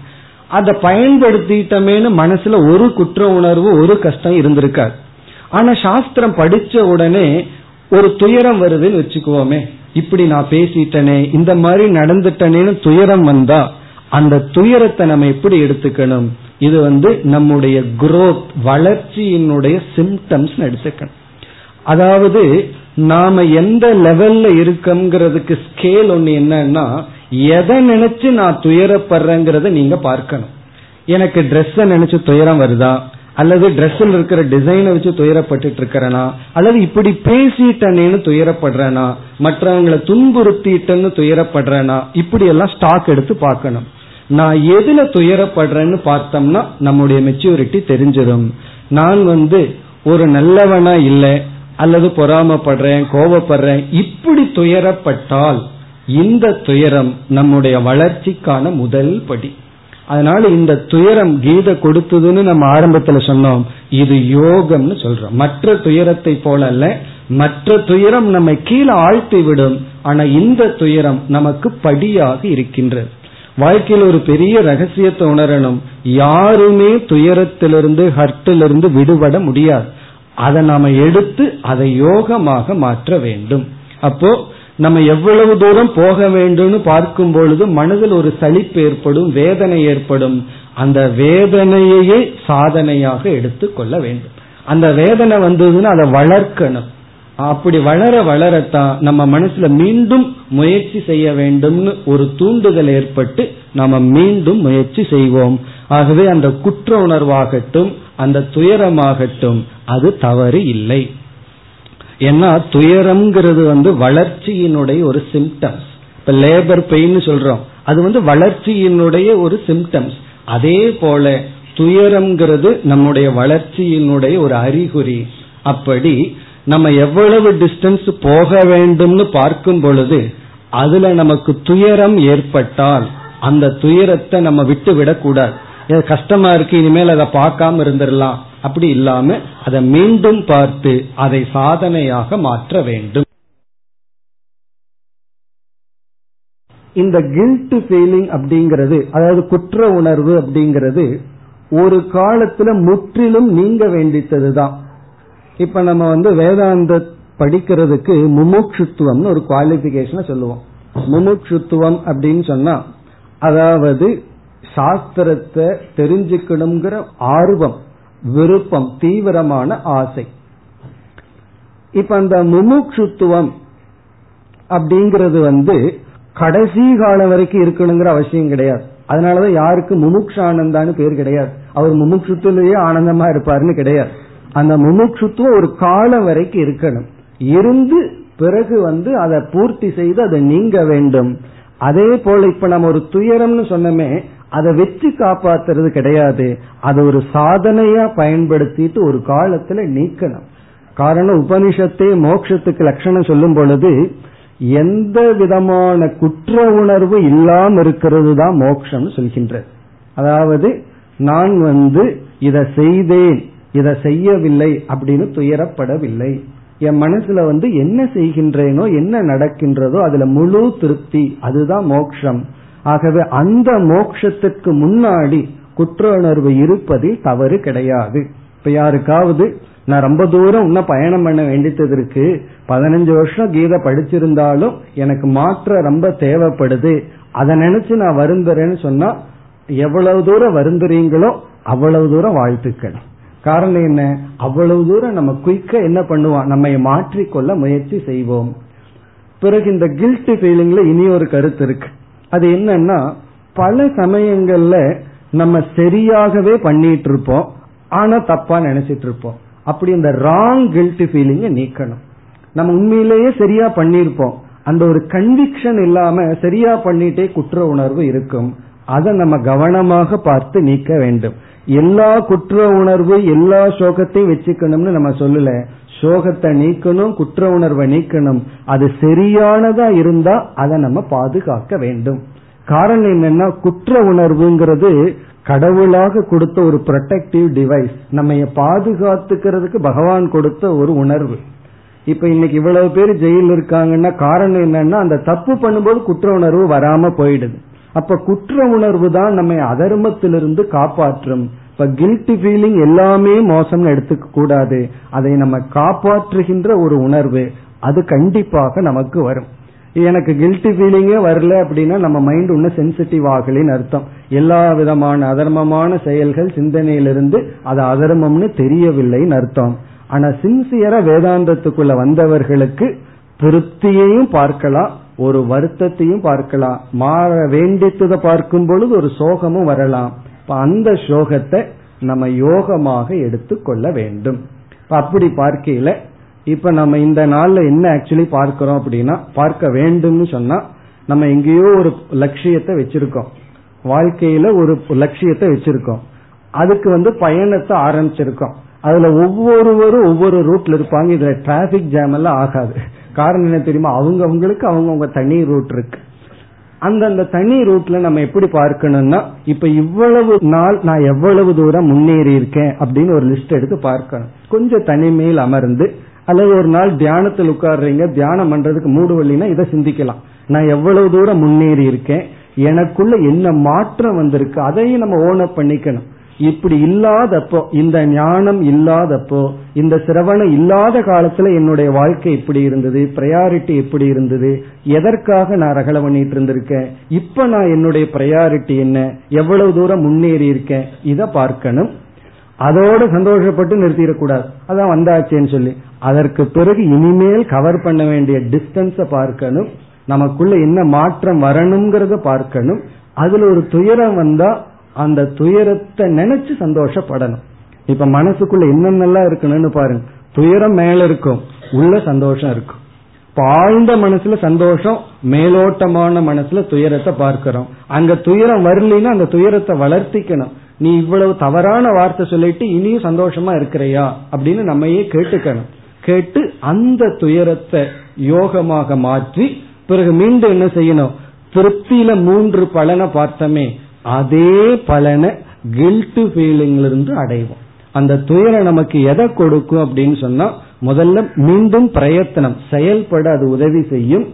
அதை பயன்படுத்திட்டமேனு மனசுல ஒரு குற்ற உணர்வு ஒரு கஷ்டம் இருந்திருக்காது. ஆனா சாஸ்திரம் படிச்ச உடனே ஒரு துயரம் வருதுன்னு வச்சுக்குவோமே. இப்படி நான் பேசிட்டனே இந்த மாதிரி நடந்துட்டனேன்னு துயரம் வந்தா அந்த துயரத்தை நம்ம எப்படி எடுத்துக்கணும்? இது வந்து நம்முடைய குரோத் வளர்ச்சியினுடைய சிம்டம்ஸ் எடுத்துக்கணும். அதாவது நாம எந்த லெவல்ல இருக்கோங்கிறதுக்கு ஸ்கேல் ஒன்னு என்னன்னா எதை நினைச்சு நான் துயரப்படுறேங்கிறத நீங்க பார்க்கணும். எனக்கு ட்ரெஸ்ஸை நினைச்சு துயரம் வருதா? அல்லது ட்ரெஸ்ஸில் இருக்கிற டிசைனை வச்சு துயரப்பட்டு இருக்கிறனா? அல்லது இப்படி பேசிட்டேன்னு துயரப்படுறேனா? மற்றவங்களை துன்புறுத்திட்டேன்னு துயரப்படுறேனா? இப்படி எல்லாம் ஸ்டாக் எடுத்து பார்க்கணும். நான் எதுல துயரப்படுறேன்னு பார்த்தோம்னா நம்முடைய மெச்சூரிட்டி தெரிஞ்சிடும் நான் வந்து ஒரு நல்லவனா இல்லை அல்லது பொறாமப்படுறேன் கோபப்படுறேன் இப்படி துயரப்பட்டால் இந்த துயரம் நம்முடைய வளர்ச்சிக்கான முதல் படி. அதனால இந்த துயரம் கீதை கொடுத்ததுன்னு நம்ம ஆரம்பத்துல சொன்னோம். இது யோகம்னு சொல்றோம். மற்ற துயரத்தை போல அல்ல. மற்ற துயரம் நம்ம கீழே ஆழ்த்தி விடும் ஆனா இந்த துயரம் நமக்கு படியாக இருக்கின்றது. வாழ்க்கையில் ஒரு பெரிய ரகசியத்தை உணரணும். யாருமே துயரத்திலிருந்து ஹர்ட்டிலிருந்து விடுபட முடியாது. அதை நாம எடுத்து அதை யோகமாக மாற்ற வேண்டும். அப்போ நம்ம எவ்வளவு தூரம் போக வேண்டும்னு பார்க்கும் பொழுது மனதில் ஒரு சலிப்பு ஏற்படும் வேதனை ஏற்படும். அந்த வேதனையே சாதனையாக எடுத்துக்கொள்ள வேண்டும். அந்த வேதனை வந்ததுன்னா அதை வளர்க்கணும். அப்படி வளர வளரத்தான் நம்ம மனசுல மீண்டும் முயற்சி செய்ய வேண்டும்னு ஒரு தூண்டுதல் ஏற்பட்டு நாம மீண்டும் முயற்சி செய்வோம். ஆகவே அந்த குற்ற உணர்வாகட்டும் அந்த துயரமாகட்டும் அது தவறு இல்லை. ஏன்னா துயரம்ங்கிறது வந்து வளர்ச்சியினுடைய ஒரு சிம்டம்ஸ் இப்ப லேபர் பெயின் சொல்றோம். அது வந்து வளர்ச்சியினுடைய ஒரு சிம்டம்ஸ் அதே போல துயரம்ங்கிறது நம்முடைய வளர்ச்சியினுடைய ஒரு அறிகுறி. அப்படி நம்ம எவ்வளவு டிஸ்டன்ஸ் போக வேண்டும்னு பார்க்கும் பொழுது அதுல நமக்கு துயரம் ஏற்பட்டால் அந்த துயரத்தை நம்ம விட்டு விடக்கூடாது கஷ்டமா இருக்கு இனிமேல் அதை பார்க்காம இருந்துடலாம். அப்படி இல்லாம அதை மீண்டும் பார்த்து அதை சாதனையாக மாற்ற வேண்டும். இந்த கில்ட் ஃபீலிங் அப்படிங்கிறது அதாவது குற்ற உணர்வு அப்படிங்கிறது ஒரு காலத்துல முற்றிலும் நீங்க வேண்டித்ததுதான். இப்ப நம்ம வந்து வேதாந்த படிக்கிறதுக்கு முமுட்சுத்துவம்னு ஒரு குவாலிபிகேஷனை சொல்லுவோம். முமுட்சுத்துவம் அப்படின்னு சொன்னா அதாவது சாஸ்திரத்தை தெரிஞ்சுக்கணுங்கிற ஆர்வம் விருப்பம் தீவிரமான ஆசை. இப்ப அந்த முமுட்சுத்துவம் அப்படிங்கிறது வந்து கடைசி காலம் வரைக்கும் இருக்கணுங்கிற அவசியம் கிடையாது. அதனாலதான் யாருக்கு முமுக்ஷ ஆனந்தான்னு பேர் கிடையாது. அவர் முமுட்சுத்திலேயே ஆனந்தமா இருப்பாருன்னு கிடையாது. அந்த முமுட்சுத்துவம் ஒரு காலம் வரைக்கும் இருக்கணும். இருந்து பிறகு வந்து அதை பூர்த்தி செய்து அதை நீங்க வேண்டும். அதே போல இப்ப நம்ம ஒரு துயரம்னு சொன்னமே அதை வச்சு காப்பாத்துறது கிடையாது. அதை ஒரு சாதனையா பயன்படுத்திட்டு ஒரு காலத்துல நீக்கணும். காரணம் உபனிஷத்தே மோட்சத்துக்கு லட்சணம் சொல்லும் பொழுது எந்த விதமான குற்ற உணர்வு இல்லாம இருக்கிறது தான் மோக்ஷம் சொல்கின்ற அதாவது நான் வந்து இதை செய்தேன் இதை செய்யவில்லை அப்படின்னு துயரப்படவில்லை. என் மனசுல வந்து என்ன செய்கின்றேனோ என்ன நடக்கின்றதோ அதுல முழு திருப்தி. அதுதான் மோக்ஷம். ஆகவே அந்த மோக்ஷத்துக்கு முன்னாடி குற்ற உணர்வு இருப்பதில் தவறு கிடையாது. இப்ப யாருக்காவது நான் ரொம்ப தூரம் இன்னும் பயணம் பண்ண வேண்டியது இருக்கு. பதினஞ்சு வருஷம் கீதை படிச்சிருந்தாலும் எனக்கு மாற்ற ரொம்ப தேவைப்படுது. அதை நினைச்சு நான் வருந்துறேன்னு சொன்னா எவ்வளவு தூரம் வருந்துறீங்களோ அவ்வளவு தூரம் வாழ்த்துக்கள். காரணம் என்ன? அவ்வளவு தூரம் நம்ம குயிக்க என்ன பண்ணுவோம்? நம்மை மாற்றிக்கொள்ள முயற்சி செய்வோம். பிறகு இந்த கில்ட் ஃபீலிங்ல இனி ஒரு கருத்து இருக்கு. அது என்னன்னா பல சமயங்கள்ல நம்ம சரியாகவே பண்ணிட்டு இருப்போம். ஆனா தப்பா நினைச்சிட்டு இருப்போம். அப்படி இந்த ராங் கில்ட் ஃபீலிங்க நீக்கணும். நம்ம உண்மையிலேயே சரியா பண்ணிருப்போம் அந்த ஒரு கன்விக்ஷன் இல்லாம சரியா பண்ணிட்டே குற்ற உணர்வு இருக்கும். அதை நம்ம கவனமாக பார்த்து நீக்க வேண்டும். எல்லா குற்ற உணர்வு எல்லா சோகத்தையும் வச்சுக்கணும்னு நம்ம சொல்லல. சோகத்தை நீக்கணும் குற்ற உணர்வை நீக்கணும். அது சரியானதா இருந்தா அதை நம்ம பாதுகாக்க வேண்டும். காரணம் என்னன்னா குற்ற உணர்வுங்கிறது கடவுளாக கொடுத்த ஒரு ப்ரொடெக்டிவ் டிவைஸ் நம்ம பாதுகாத்துக்கிறதுக்கு பகவான் கொடுத்த ஒரு உணர்வு. இப்ப இன்னைக்கு இவ்வளவு பேர் ஜெயில் இருக்காங்கன்னா காரணம் என்னன்னா அந்த தப்பு பண்ணும்போது குற்ற உணர்வு வராம போயிடுது. அப்ப குற்ற உணர்வு தான் நம்ம அதர்மத்திலிருந்து காப்பாற்றும். இப்ப கில்ட்டி ஃபீலிங் எல்லாமே மோசம்னு எடுத்துக்க கூடாது. அதை நம்ம காப்பாற்றுகின்ற ஒரு உணர்வு அது கண்டிப்பாக நமக்கு வரும். எனக்கு கில்ட்டி ஃபீலிங்கே வரல அப்படின்னா நம்ம மைண்ட் ஒன்னும் சென்சிட்டிவ் ஆகலின்னு அர்த்தம். எல்லா விதமான அதர்மமான செயல்கள் சிந்தனையிலிருந்து அது அதர்மம்னு தெரியவில்லைன்னு அர்த்தம். ஆனா சின்சியரா வேதாந்தத்துக்குள்ள வந்தவர்களுக்கு திருப்தியையும் பார்க்கலாம் ஒரு வருத்தத்தையும் பார்க்கலாம். மாற வேண்டித்ததை பார்க்கும் பொழுது ஒரு சோகமும் வரலாம். இப்ப அந்த சோகத்தை நம்ம யோகமாக எடுத்துக்கொள்ள வேண்டும். அப்படி பார்க்கையில இப்ப நம்ம இந்த நாள்ல என்ன ஆக்சுவலி பார்க்கிறோம் அப்படின்னா பார்க்க வேண்டும்னு சொன்னா நம்ம எங்கேயோ ஒரு லட்சியத்தை வச்சிருக்கோம். வாழ்க்கையில ஒரு லட்சியத்தை வச்சிருக்கோம். அதுக்கு வந்து பயணத்தை ஆரம்பிச்சிருக்கோம். அதுல ஒவ்வொருவரும் ஒவ்வொரு ரூட்ல இருப்பாங்க. இதுல டிராபிக் ஜாம் எல்லாம் ஆகாது. காரணம் என்ன தெரியுமா? அவங்க அவங்களுக்கு அவங்கவுங்க தனி ரூட் இருக்கு. அந்தந்த தனி ரூட்ல நம்ம எப்படி பார்க்கணும்னா இப்ப இவ்வளவு நாள் நான் எவ்வளவு தூரம் முன்னேறி இருக்கேன் அப்படின்னு ஒரு லிஸ்ட் எடுத்து பார்க்கணும். கொஞ்சம் தனிமையில் அமர்ந்து அல்லது ஒரு நாள் தியானத்தில் உட்காடுறீங்க தியானம் பண்றதுக்கு மூடு வழினா இதை சிந்திக்கலாம். நான் எவ்வளவு தூரம் முன்னேறி இருக்கேன் எனக்குள்ள என்ன மாற்றம் வந்திருக்கு அதையும் நம்ம ஓனப் பண்ணிக்கணும். இப்படி இல்லாதப்போ இந்த ஞானம் இல்லாதப்போ இந்த சிரவணம் இல்லாத காலத்துல என்னுடைய வாழ்க்கை எப்படி இருந்தது பிரையாரிட்டி எப்படி இருந்தது எதற்காக நான் ரகல பண்ணிட்டு இருந்திருக்கேன்? இப்ப நான் என்னுடைய பிரையாரிட்டி என்ன? எவ்வளவு தூரம் முன்னேறி இருக்கேன்? இத பார்க்கணும். அதோட சந்தோஷப்பட்டு நிறுத்திடக்கூடாது. அதான் வந்தாச்சேன்னு சொல்லி. அதற்கு பிறகு இனிமேல் கவர் பண்ண வேண்டிய டிஸ்டன்ஸ பார்க்கணும். நமக்குள்ள என்ன மாற்றம் வரணுங்கிறத பார்க்கணும். அதுல ஒரு துயரம் வந்தா அந்த துயரத்தை நினைச்சு சந்தோஷப்படணும். இப்ப மனசுக்குள்ள என்னென்னலாம் இருக்கணும்னு பாருங்க. துயரம் மேல இருக்கும் உள்ள சந்தோஷம் இருக்கும். ஆழ்ந்த மனசுல சந்தோஷம் மேலோட்டமான மனசுல துயரத்தை பார்க்கிறோம். அங்க துயரம் வரலன்னா அந்த துயரத்தை வளர்த்திக்கணும். நீ இவ்வளவு தவறான வார்த்தை சொல்லிட்டு இனியும் சந்தோஷமா இருக்கிறையா? அப்படின்னு நம்மையே கேட்டுக்கணும். கேட்டு அந்த துயரத்தை யோகமாக மாற்றி பிறகு மீண்டும் என்ன செய்யணும்? திருப்தியில மூன்று பலனை பார்த்தமே. அதே பலனை கில்ட் ஃபீலிங்ல இருந்து அடைவோம். அந்த துயரம் நமக்கு எதை கொடுக்கும் அப்படின்னு சொன்னா முதல்ல மீண்டும் பிரயத்தனம் செயல்பட அது உதவி செய்யும்.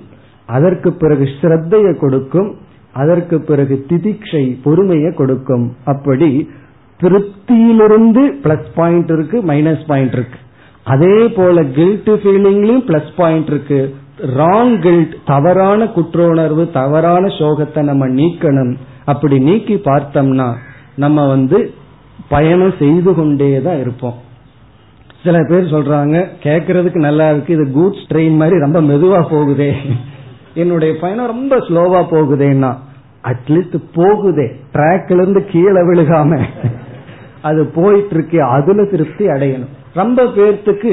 அதற்கு பிறகு ஸ்ரத்தையை கொடுக்கும். அதற்கு பிறகு திதிக்ஷை பொறுமையை கொடுக்கும். அப்படி திருப்தியிலிருந்து பிளஸ் பாயிண்ட் இருக்கு மைனஸ் பாயிண்ட் இருக்கு. அதே போல கில்ட் ஃபீலிங்லயும் பிளஸ் பாயிண்ட் இருக்கு. ராங் கில்ட் தவறான குற்ற உணர்வு தவறான சோகத்தை நம்ம நீக்கணும். அப்படி நீக்கி பார்த்தோம்னா நம்ம வந்து பயணம் செய்து கொண்டே தான் இருப்போம். சில பேர் சொல்றாங்க கேட்கறதுக்கு நல்லா இருக்கு இது கூட்ஸ் ட்ரெயின் மாதிரி ரொம்ப மெதுவா போகுதே. என்னுடைய பயணம் ரொம்ப ஸ்லோவா போகுதேன்னா அட்லீஸ்ட் போகுதே. ட்ராக்ல இருந்து கீழே விழுகாம. அது போயிட்டு இருக்கு அதுல திருப்தி அடையணும். ரொம்ப பேர்த்துக்கு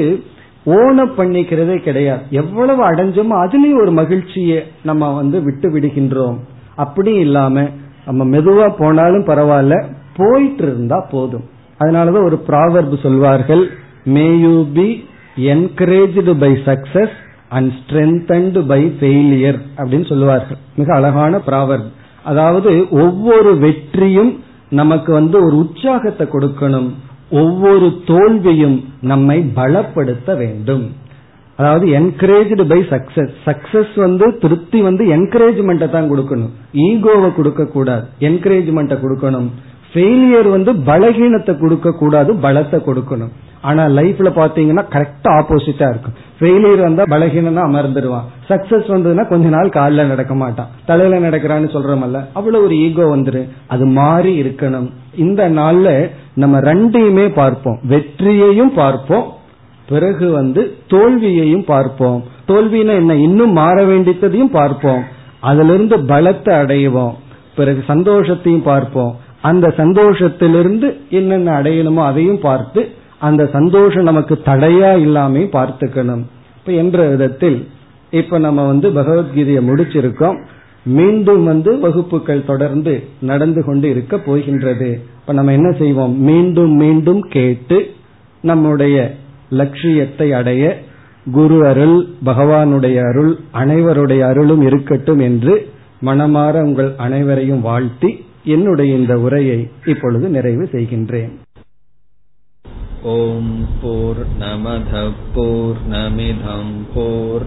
ஓன பண்ணிக்கிறதே கிடையாது. எவ்வளவு அடைஞ்சோமோ அதுலயும் ஒரு மகிழ்ச்சியை நம்ம வந்து விட்டு விடுகின்றோம். அப்படி இல்லாம நம்ம மெதுவா போனாலும் பரவாயில்ல. போயிட்டு இருந்தா போதும். அதனாலதான் ஒரு ப்ராவர்பு சொல்வார்கள் may you be encouraged by success and strengthened by failure அப்படின்னு சொல்லுவார்கள். மிக அழகான ப்ராவர்ப் அதாவது ஒவ்வொரு வெற்றியும் நமக்கு வந்து ஒரு உற்சாகத்தை கொடுக்கணும். ஒவ்வொரு தோல்வியும் நம்மை பலப்படுத்த வேண்டும். அதாவது என்கரேஜ்டு பை சக்சஸ் சக்சஸ் வந்து திருப்தி வந்து என்கரேஜ்மெண்ட்டை தான் கொடுக்கணும். ஈகோவை கொடுக்க கூடாது என்கரேஜ்மெண்ட்டை கொடுக்கணும். ஃபெயிலியர் வந்து பலகீனத்தை கொடுக்க கூடாது பலத்தை கொடுக்கணும். ஆனா லைஃப்ல பாத்தீங்கன்னா கரெக்டா ஆப்போசிட்டா இருக்கும். ஃபெயிலியர் வந்தா பலகீனம் அமர்ந்துருவான். சக்சஸ் வந்ததுன்னா கொஞ்ச நாள் காலில் நடக்க மாட்டான். தலையில நடக்கிறான்னு சொல்றமல்ல அவ்வளவு ஒரு ஈகோ வந்துரு. அது மாறி இருக்கணும். இந்த நாள்ல நம்ம ரெண்டையுமே பார்ப்போம். வெற்றியையும் பார்ப்போம். பிறகு வந்து தோல்வியையும் பார்ப்போம். தோல்வினா என்ன? இன்னும் மாற வேண்டியதையும் பார்ப்போம். அதிலிருந்து பலத்தை அடைவோம். பிறகு சந்தோஷத்தையும் பார்ப்போம். அந்த சந்தோஷத்திலிருந்து என்னென்ன அடையணுமோ அதையும் பார்த்து அந்த சந்தோஷம் நமக்கு தடையா இல்லாம பார்த்துக்கணும். இப்ப என்ற விதத்தில் இப்ப நம்ம வந்து பகவத்கீதையை முடிச்சிருக்கோம். மீண்டும் வந்து வகுப்புகள் தொடர்ந்து நடந்து கொண்டு இருக்க போகின்றது. இப்ப நம்ம என்ன செய்வோம்? மீண்டும் மீண்டும் கேட்டு நம்முடைய லட்சியத்தை அடைய குரு அருள் பகவானுடைய அருள் அனைவருடைய அருளும் இருக்கட்டும் என்று மனமாற உங்கள் அனைவரையும் வாழ்த்தி என்னுடைய இந்த உரையை இப்பொழுது நிறைவு செய்கின்றேன். ஓம் போர் நமத போர் நமிதம் போர்